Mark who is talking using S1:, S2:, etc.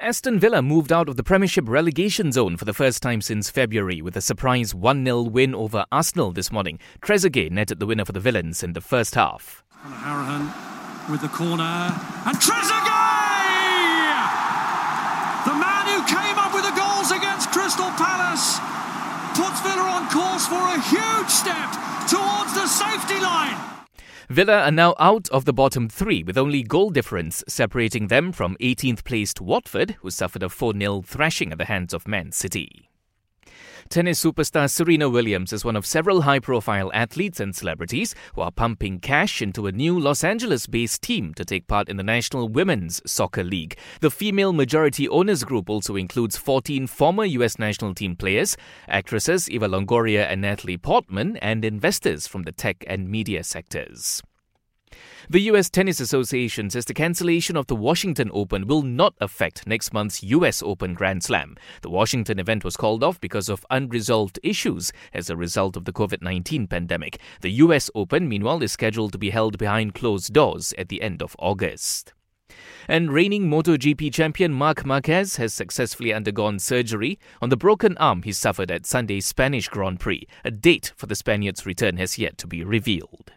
S1: Aston Villa moved out of the Premiership relegation zone for the first time since February with a surprise 1 0 win over Arsenal this morning. Trezeguet netted the winner for the Villains in the first half.
S2: Hourihane with the corner and Trezeguet! The man who came up with the goals against Crystal Palace puts Villa on course for a huge step towards the safety line.
S1: Villa are now out of the bottom three with only goal difference separating them from 18th placed Watford, who suffered a 4 0 thrashing at the hands of Man City. Tennis superstar Serena Williams is one of several high profile athletes and celebrities who are pumping cash into a new Los Angeles based team to take part in the National Women's Soccer League. The female majority owners group also includes 14 former U.S. national team players, actresses Eva Longoria and Natalie Portman, and investors from the tech and media sectors. The U.S. Tennis Association says the cancellation of the Washington Open will not affect next month's U.S. Open Grand Slam. The Washington event was called off because of unresolved issues as a result of the COVID 19 pandemic. The U.S. Open, meanwhile, is scheduled to be held behind closed doors at the end of August. And reigning MotoGP champion Marc Marquez has successfully undergone surgery on the broken arm he suffered at Sunday's Spanish Grand Prix. A date for the Spaniard's return has yet to be revealed.